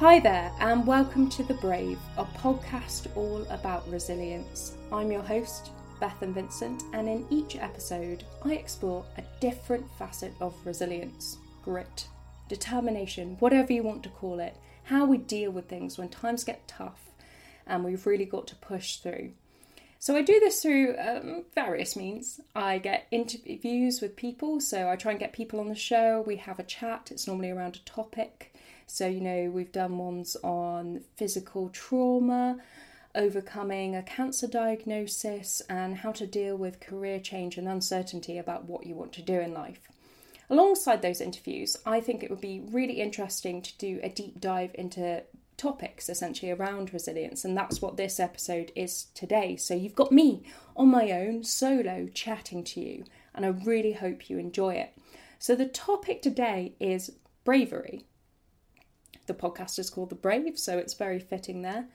Hi there, and welcome to The Brave, a podcast all about resilience. I'm your host, Bethan Vincent, and in each episode, I explore a different facet of resilience grit, determination, whatever you want to call it, how we deal with things when times get tough and we've really got to push through. So I do this through um, various means. I get interviews with people, so I try and get people on the show. We have a chat. It's normally around a topic. So you know we've done ones on physical trauma, overcoming a cancer diagnosis, and how to deal with career change and uncertainty about what you want to do in life. Alongside those interviews, I think it would be really interesting to do a deep dive into topics essentially around resilience, and that's what this episode is today. So you've got me on my own, solo, chatting to you, and I really hope you enjoy it. So the topic today is bravery. The podcast is called The Brave, so it's very fitting there.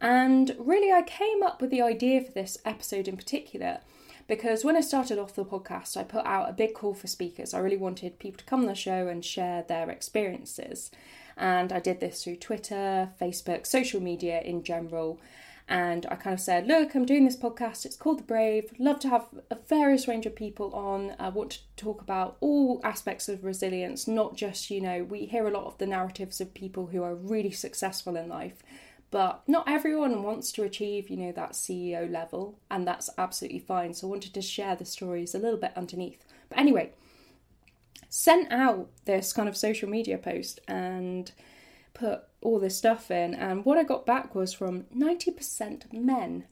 And really, I came up with the idea for this episode in particular because when I started off the podcast, I put out a big call for speakers. I really wanted people to come on the show and share their experiences. And I did this through Twitter, Facebook, social media in general. And I kind of said, Look, I'm doing this podcast. It's called The Brave. Love to have a various range of people on. I want to talk about all aspects of resilience, not just, you know, we hear a lot of the narratives of people who are really successful in life but not everyone wants to achieve you know that ceo level and that's absolutely fine so i wanted to share the stories a little bit underneath but anyway sent out this kind of social media post and put all this stuff in and what i got back was from 90% men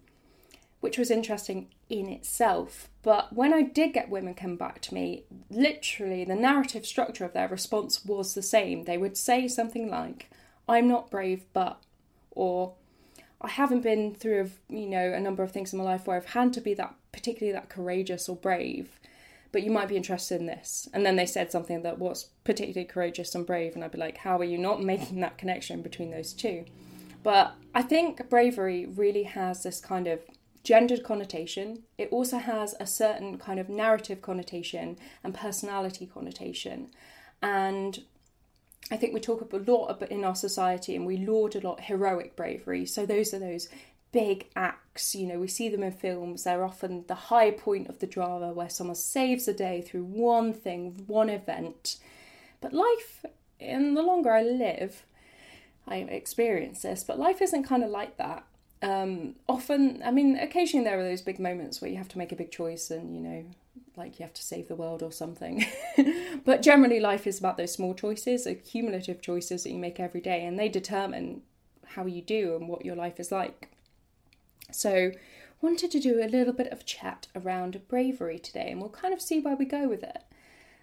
which was interesting in itself. But when I did get women come back to me, literally the narrative structure of their response was the same. They would say something like, I'm not brave, but or I haven't been through you know a number of things in my life where I've had to be that particularly that courageous or brave but you might be interested in this. And then they said something that was particularly courageous and brave and I'd be like how are you not making that connection between those two? But I think bravery really has this kind of gendered connotation. It also has a certain kind of narrative connotation and personality connotation. And I think we talk a lot in our society and we laud a lot heroic bravery. So those are those big acts, you know, we see them in films. They're often the high point of the drama where someone saves a day through one thing, one event. But life, in the longer I live, I experience this, but life isn't kind of like that. Um, often, I mean, occasionally there are those big moments where you have to make a big choice and, you know, like you have to save the world or something. but generally, life is about those small choices, the cumulative choices that you make every day, and they determine how you do and what your life is like. So, wanted to do a little bit of chat around bravery today, and we'll kind of see where we go with it.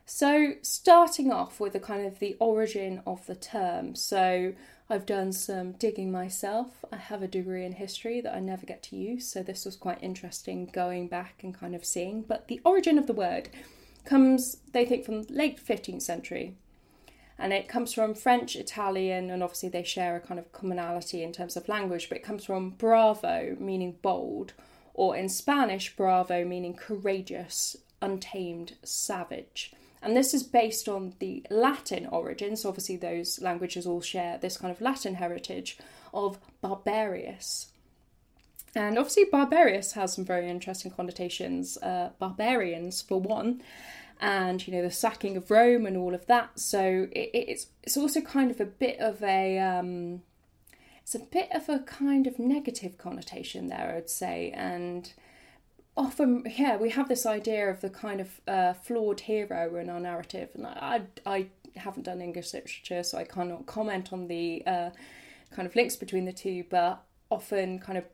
So, starting off with the kind of the origin of the term. So, I've done some digging myself. I have a degree in history that I never get to use, so this was quite interesting going back and kind of seeing. But the origin of the word comes, they think, from late 15th century. And it comes from French, Italian, and obviously they share a kind of commonality in terms of language, but it comes from bravo, meaning bold, or in Spanish, bravo, meaning courageous, untamed, savage. And this is based on the Latin origins. Obviously, those languages all share this kind of Latin heritage of barbarius. And obviously, barbarius has some very interesting connotations. Uh, barbarians, for one, and you know the sacking of Rome and all of that. So it, it's it's also kind of a bit of a um, it's a bit of a kind of negative connotation there, I'd say, and often yeah we have this idea of the kind of uh, flawed hero in our narrative and I, I haven't done english literature so i cannot comment on the uh, kind of links between the two but often kind of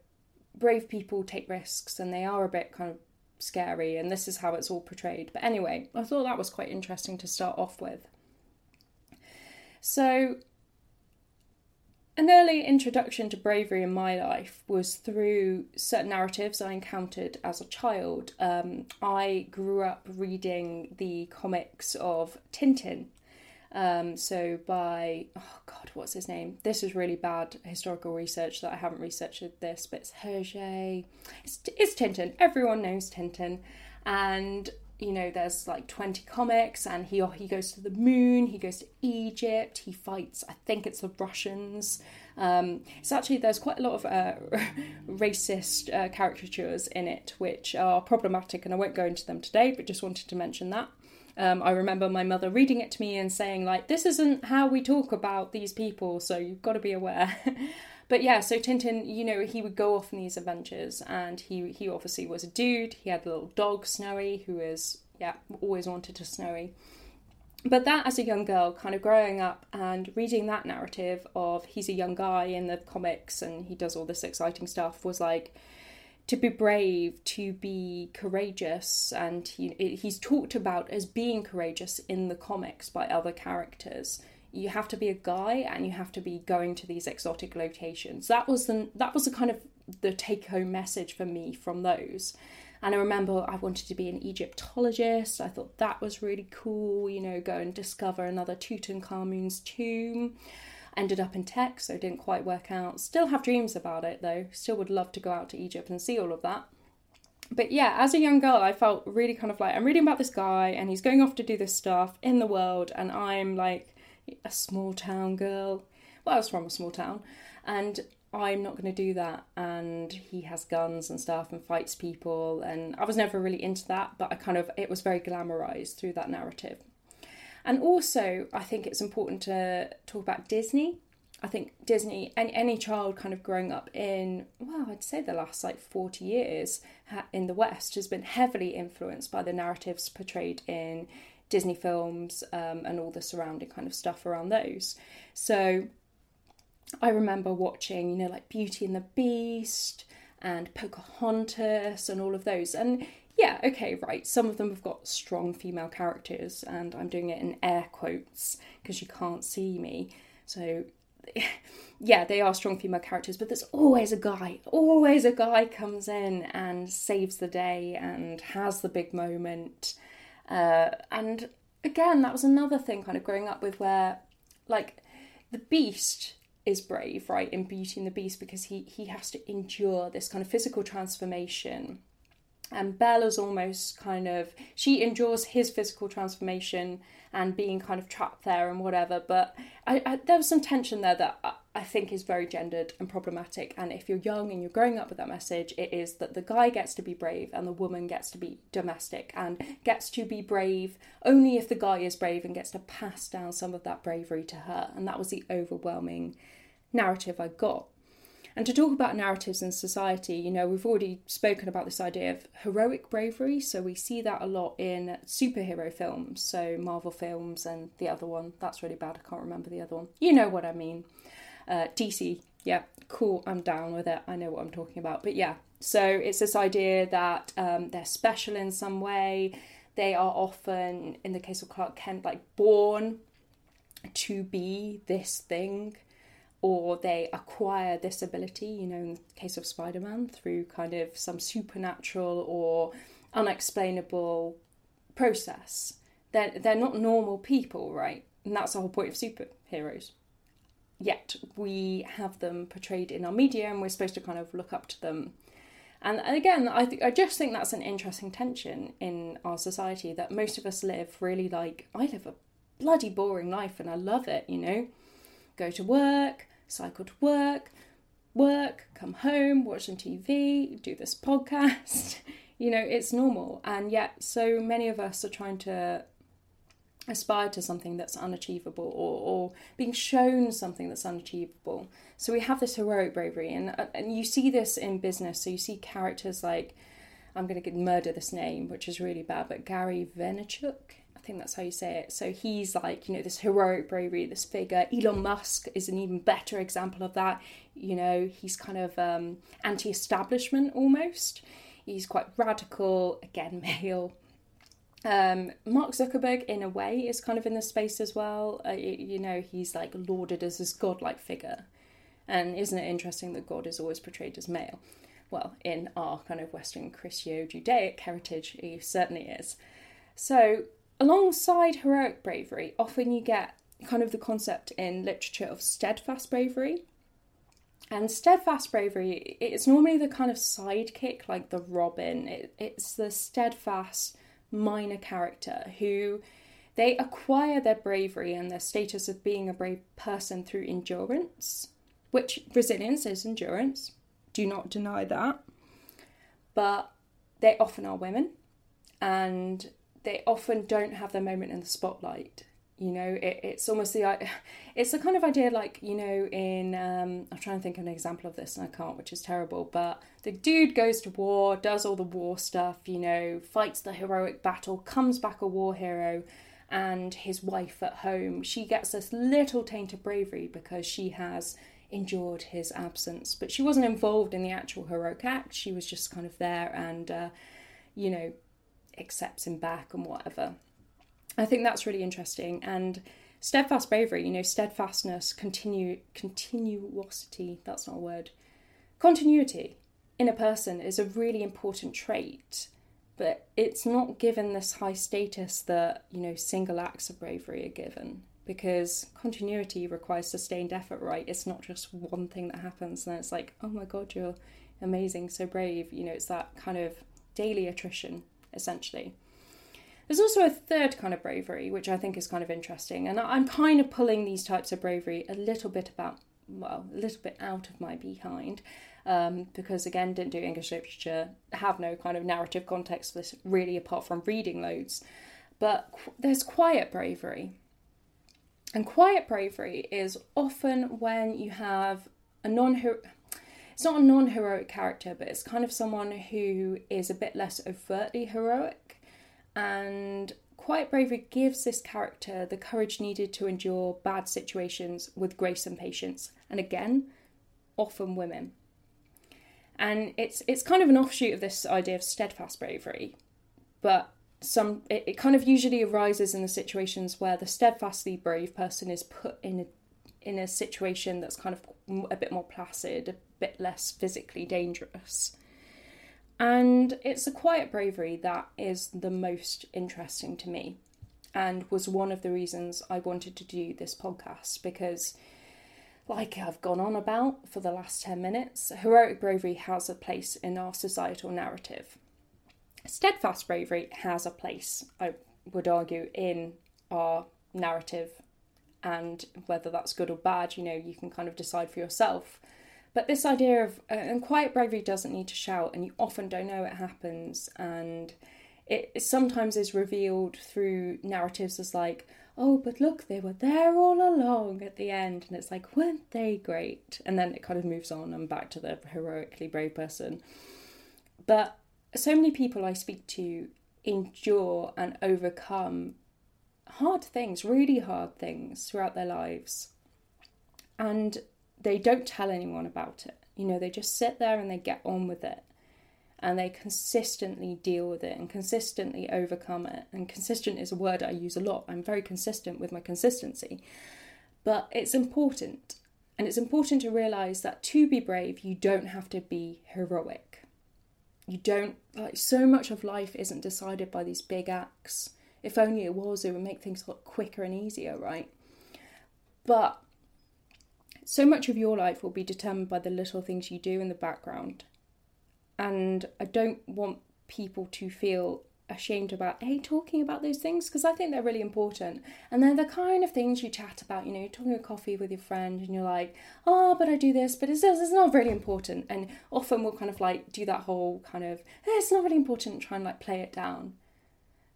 brave people take risks and they are a bit kind of scary and this is how it's all portrayed but anyway i thought that was quite interesting to start off with so an early introduction to bravery in my life was through certain narratives I encountered as a child. Um, I grew up reading the comics of Tintin. Um, so by oh god, what's his name? This is really bad historical research that I haven't researched this, but it's Hergé. It's, it's Tintin. Everyone knows Tintin, and you know, there's like 20 comics, and he he goes to the moon, he goes to Egypt, he fights. I think it's the Russians. Um, it's actually there's quite a lot of uh, racist uh, caricatures in it, which are problematic, and I won't go into them today, but just wanted to mention that. Um, I remember my mother reading it to me and saying like, "This isn't how we talk about these people, so you've got to be aware." but yeah, so Tintin, you know, he would go off on these adventures, and he he obviously was a dude. He had a little dog, Snowy, who is yeah always wanted to Snowy. But that, as a young girl, kind of growing up and reading that narrative of he's a young guy in the comics and he does all this exciting stuff was like to be brave, to be courageous, and he, he's talked about as being courageous in the comics by other characters you have to be a guy and you have to be going to these exotic locations. That was the that was the kind of the take home message for me from those. And I remember I wanted to be an Egyptologist. I thought that was really cool, you know, go and discover another Tutankhamun's tomb. Ended up in tech, so didn't quite work out. Still have dreams about it though. Still would love to go out to Egypt and see all of that. But yeah, as a young girl, I felt really kind of like I'm reading about this guy and he's going off to do this stuff in the world, and I'm like a small town girl. Well, I was from a small town, and I'm not going to do that. And he has guns and stuff and fights people, and I was never really into that, but I kind of, it was very glamorized through that narrative. And also, I think it's important to talk about Disney. I think Disney, any, any child kind of growing up in, well, I'd say the last like 40 years in the West has been heavily influenced by the narratives portrayed in Disney films um, and all the surrounding kind of stuff around those. So I remember watching, you know, like Beauty and the Beast and Pocahontas and all of those. And yeah, okay, right. Some of them have got strong female characters, and I'm doing it in air quotes because you can't see me. So, yeah, they are strong female characters, but there's always a guy. Always a guy comes in and saves the day and has the big moment. Uh, and again, that was another thing kind of growing up with where, like, the beast is brave, right, in Beauty and the Beast because he, he has to endure this kind of physical transformation. And Bella's almost kind of, she endures his physical transformation and being kind of trapped there and whatever. But I, I, there was some tension there that I, I think is very gendered and problematic. And if you're young and you're growing up with that message, it is that the guy gets to be brave and the woman gets to be domestic and gets to be brave only if the guy is brave and gets to pass down some of that bravery to her. And that was the overwhelming narrative I got. And to talk about narratives in society, you know, we've already spoken about this idea of heroic bravery. So we see that a lot in superhero films, so Marvel films and the other one. That's really bad. I can't remember the other one. You know what I mean. Uh, DC, yeah, cool. I'm down with it. I know what I'm talking about. But yeah, so it's this idea that um, they're special in some way. They are often, in the case of Clark Kent, like born to be this thing or they acquire this ability, you know, in the case of Spider Man, through kind of some supernatural or unexplainable process. They're, they're not normal people, right? And that's the whole point of superheroes. Yet we have them portrayed in our media and we're supposed to kind of look up to them. And again, I, th- I just think that's an interesting tension in our society that most of us live really like, I live a bloody boring life and I love it, you know? Go to work, cycle to work, work, come home, watch some TV, do this podcast. you know, it's normal. And yet, so many of us are trying to aspire to something that's unachievable or, or being shown something that's unachievable. So we have this heroic bravery, and, uh, and you see this in business. So you see characters like, I'm going to murder this name, which is really bad, but Gary Vaynerchuk think that's how you say it. So he's like, you know, this heroic bravery, this figure. Elon Musk is an even better example of that. You know, he's kind of um, anti establishment almost. He's quite radical, again, male. Um, Mark Zuckerberg, in a way, is kind of in the space as well. Uh, you know, he's like lauded as this godlike figure. And isn't it interesting that God is always portrayed as male? Well, in our kind of Western Christo Judaic heritage, he certainly is. So alongside heroic bravery, often you get kind of the concept in literature of steadfast bravery. And steadfast bravery, it's normally the kind of sidekick, like the Robin. It, it's the steadfast minor character who they acquire their bravery and their status of being a brave person through endurance, which resilience is endurance. Do not deny that. But they often are women and they often don't have their moment in the spotlight you know? It, it's almost the it's the kind of idea like you know in um, i'm trying to think of an example of this and i can't which is terrible but the dude goes to war does all the war stuff you know fights the heroic battle comes back a war hero and his wife at home she gets this little taint of bravery because she has endured his absence. But she wasn't involved in the actual heroic act she was just kind of there and uh, you know accepts him back and whatever I think that's really interesting. And steadfast bravery, you know, steadfastness, continue, continuosity, that's not a word, continuity in a person is a really important trait, but it's not given this high status that, you know, single acts of bravery are given because continuity requires sustained effort, right? It's not just one thing that happens and it's like, oh my god, you're amazing, so brave. You know, it's that kind of daily attrition, essentially. There's also a third kind of bravery, which I think is kind of interesting, and I'm kind of pulling these types of bravery a little bit about, well, a little bit out of my behind, um, because again, didn't do English literature, have no kind of narrative context for this really, apart from reading loads. But qu- there's quiet bravery, and quiet bravery is often when you have a non it's not a non heroic character, but it's kind of someone who is a bit less overtly heroic and Quiet Bravery gives this character the courage needed to endure bad situations with grace and patience, and again, often women. And it's it's kind of an offshoot of this idea of steadfast bravery, but some it, it kind of usually arises in the situations where the steadfastly brave person is put in a in a situation that's kind of a bit more placid, bit less physically dangerous. And it's a quiet bravery that is the most interesting to me and was one of the reasons I wanted to do this podcast because, like I've gone on about for the last 10 minutes, heroic bravery has a place in our societal narrative. Steadfast bravery has a place, I would argue, in our narrative, and whether that's good or bad, you know, you can kind of decide for yourself. But this idea of, uh, and quiet bravery doesn't need to shout, and you often don't know it happens. And it sometimes is revealed through narratives as like, oh, but look, they were there all along at the end. And it's like, weren't they great? And then it kind of moves on and back to the heroically brave person. But so many people I speak to endure and overcome hard things, really hard things throughout their lives. And they don't tell anyone about it. You know, they just sit there and they get on with it. And they consistently deal with it and consistently overcome it. And consistent is a word I use a lot. I'm very consistent with my consistency. But it's important. And it's important to realize that to be brave, you don't have to be heroic. You don't, like, so much of life isn't decided by these big acts. If only it was, it would make things a lot quicker and easier, right? But so much of your life will be determined by the little things you do in the background. And I don't want people to feel ashamed about a talking about those things because I think they're really important. And they're the kind of things you chat about, you know, you're talking a coffee with your friend and you're like, oh, but I do this, but it's, it's not really important. And often we'll kind of like do that whole kind of, it's not really important, try and like play it down.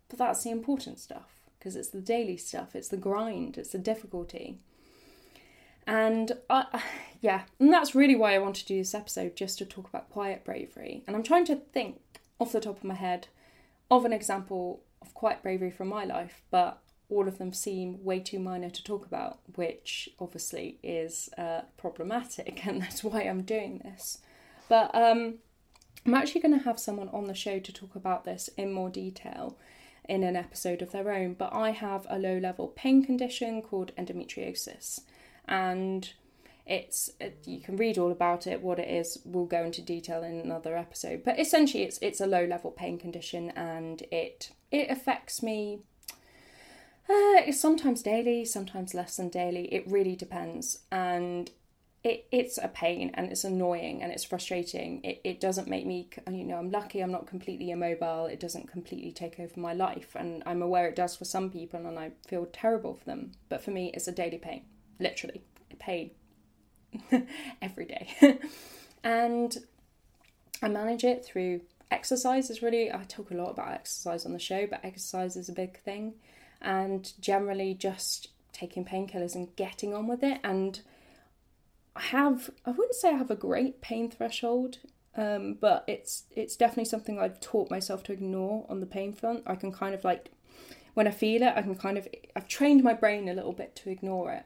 But that's the important stuff because it's the daily stuff, it's the grind, it's the difficulty. And I, yeah, and that's really why I want to do this episode, just to talk about quiet bravery. And I'm trying to think off the top of my head of an example of quiet bravery from my life, but all of them seem way too minor to talk about, which obviously is uh, problematic, and that's why I'm doing this. But um, I'm actually going to have someone on the show to talk about this in more detail in an episode of their own. But I have a low level pain condition called endometriosis and it's it, you can read all about it what it is we'll go into detail in another episode but essentially it's it's a low level pain condition and it it affects me uh, sometimes daily sometimes less than daily it really depends and it, it's a pain and it's annoying and it's frustrating. It, it doesn't make me, you know, I'm lucky I'm not completely immobile. It doesn't completely take over my life. And I'm aware it does for some people and I feel terrible for them. But for me, it's a daily pain, literally, a pain every day. and I manage it through exercise is really I talk a lot about exercise on the show, but exercise is a big thing. And generally just taking painkillers and getting on with it and I have I wouldn't say I have a great pain threshold, um, but it's it's definitely something I've taught myself to ignore on the pain front. I can kind of like when I feel it, I can kind of I've trained my brain a little bit to ignore it.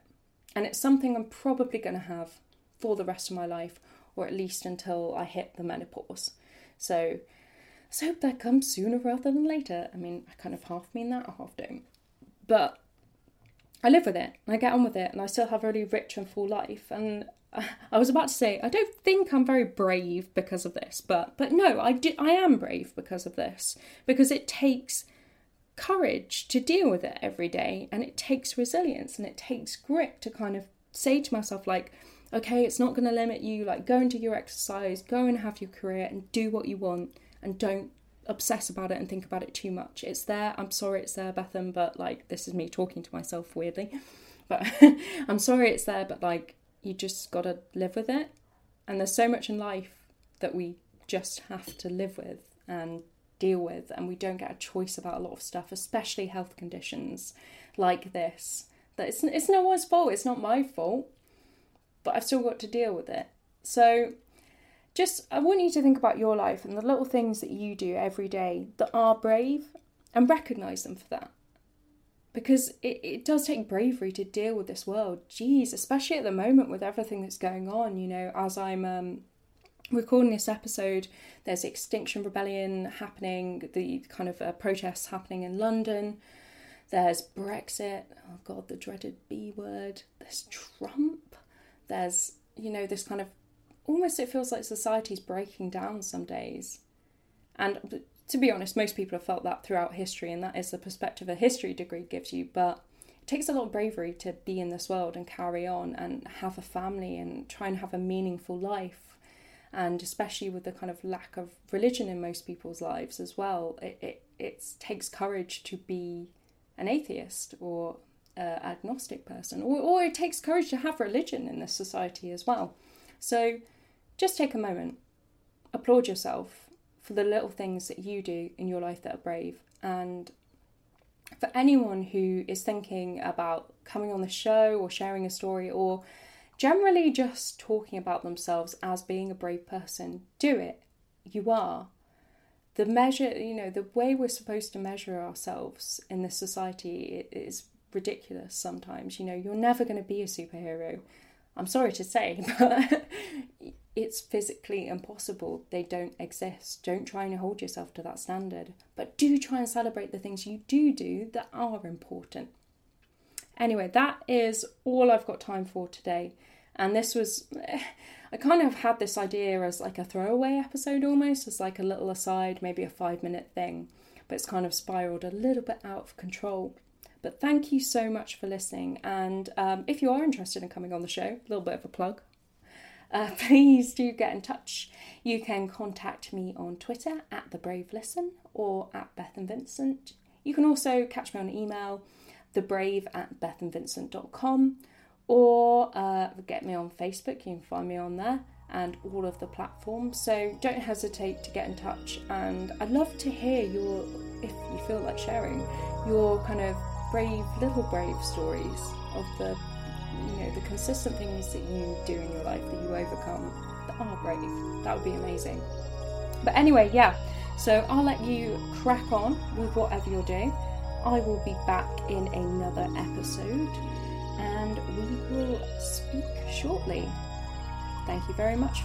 And it's something I'm probably going to have for the rest of my life, or at least until I hit the menopause. So let's hope that comes sooner rather than later. I mean, I kind of half mean that, I half don't. But I live with it, and I get on with it, and I still have a really rich and full life. And I was about to say I don't think I'm very brave because of this, but but no, I do, I am brave because of this because it takes courage to deal with it every day and it takes resilience and it takes grit to kind of say to myself like okay, it's not going to limit you like go and do your exercise, go and have your career and do what you want and don't obsess about it and think about it too much. It's there. I'm sorry it's there, Bethan, but like this is me talking to myself weirdly. But I'm sorry it's there, but like you just got to live with it. And there's so much in life that we just have to live with and deal with, and we don't get a choice about a lot of stuff, especially health conditions like this. That it's, it's no one's fault, it's not my fault, but I've still got to deal with it. So, just I want you to think about your life and the little things that you do every day that are brave and recognize them for that because it, it does take bravery to deal with this world. Jeez, especially at the moment with everything that's going on, you know, as I'm um, recording this episode, there's Extinction Rebellion happening, the kind of uh, protests happening in London. There's Brexit, oh god, the dreaded B word. There's Trump. There's, you know, this kind of almost it feels like society's breaking down some days. And to be honest, most people have felt that throughout history, and that is the perspective a history degree gives you. But it takes a lot of bravery to be in this world and carry on and have a family and try and have a meaningful life. And especially with the kind of lack of religion in most people's lives as well, it, it, it takes courage to be an atheist or uh, agnostic person, or, or it takes courage to have religion in this society as well. So just take a moment, applaud yourself for the little things that you do in your life that are brave. And for anyone who is thinking about coming on the show or sharing a story or generally just talking about themselves as being a brave person, do it. You are. The measure, you know, the way we're supposed to measure ourselves in this society is ridiculous sometimes. You know, you're never going to be a superhero. I'm sorry to say, but it's physically impossible. They don't exist. Don't try and hold yourself to that standard, but do try and celebrate the things you do do that are important. Anyway, that is all I've got time for today. And this was, I kind of had this idea as like a throwaway episode almost, as like a little aside, maybe a five minute thing, but it's kind of spiraled a little bit out of control. But thank you so much for listening. And um, if you are interested in coming on the show, a little bit of a plug, uh, please do get in touch. You can contact me on Twitter at The Brave Listen or at Bethan Vincent. You can also catch me on email, thebrave at bethanvincent.com, or uh, get me on Facebook. You can find me on there and all of the platforms. So don't hesitate to get in touch. And I'd love to hear your, if you feel like sharing, your kind of brave, little brave stories of the you know the consistent things that you do in your life that you overcome that are brave that would be amazing but anyway yeah so i'll let you crack on with whatever you're doing i will be back in another episode and we will speak shortly. Thank you very much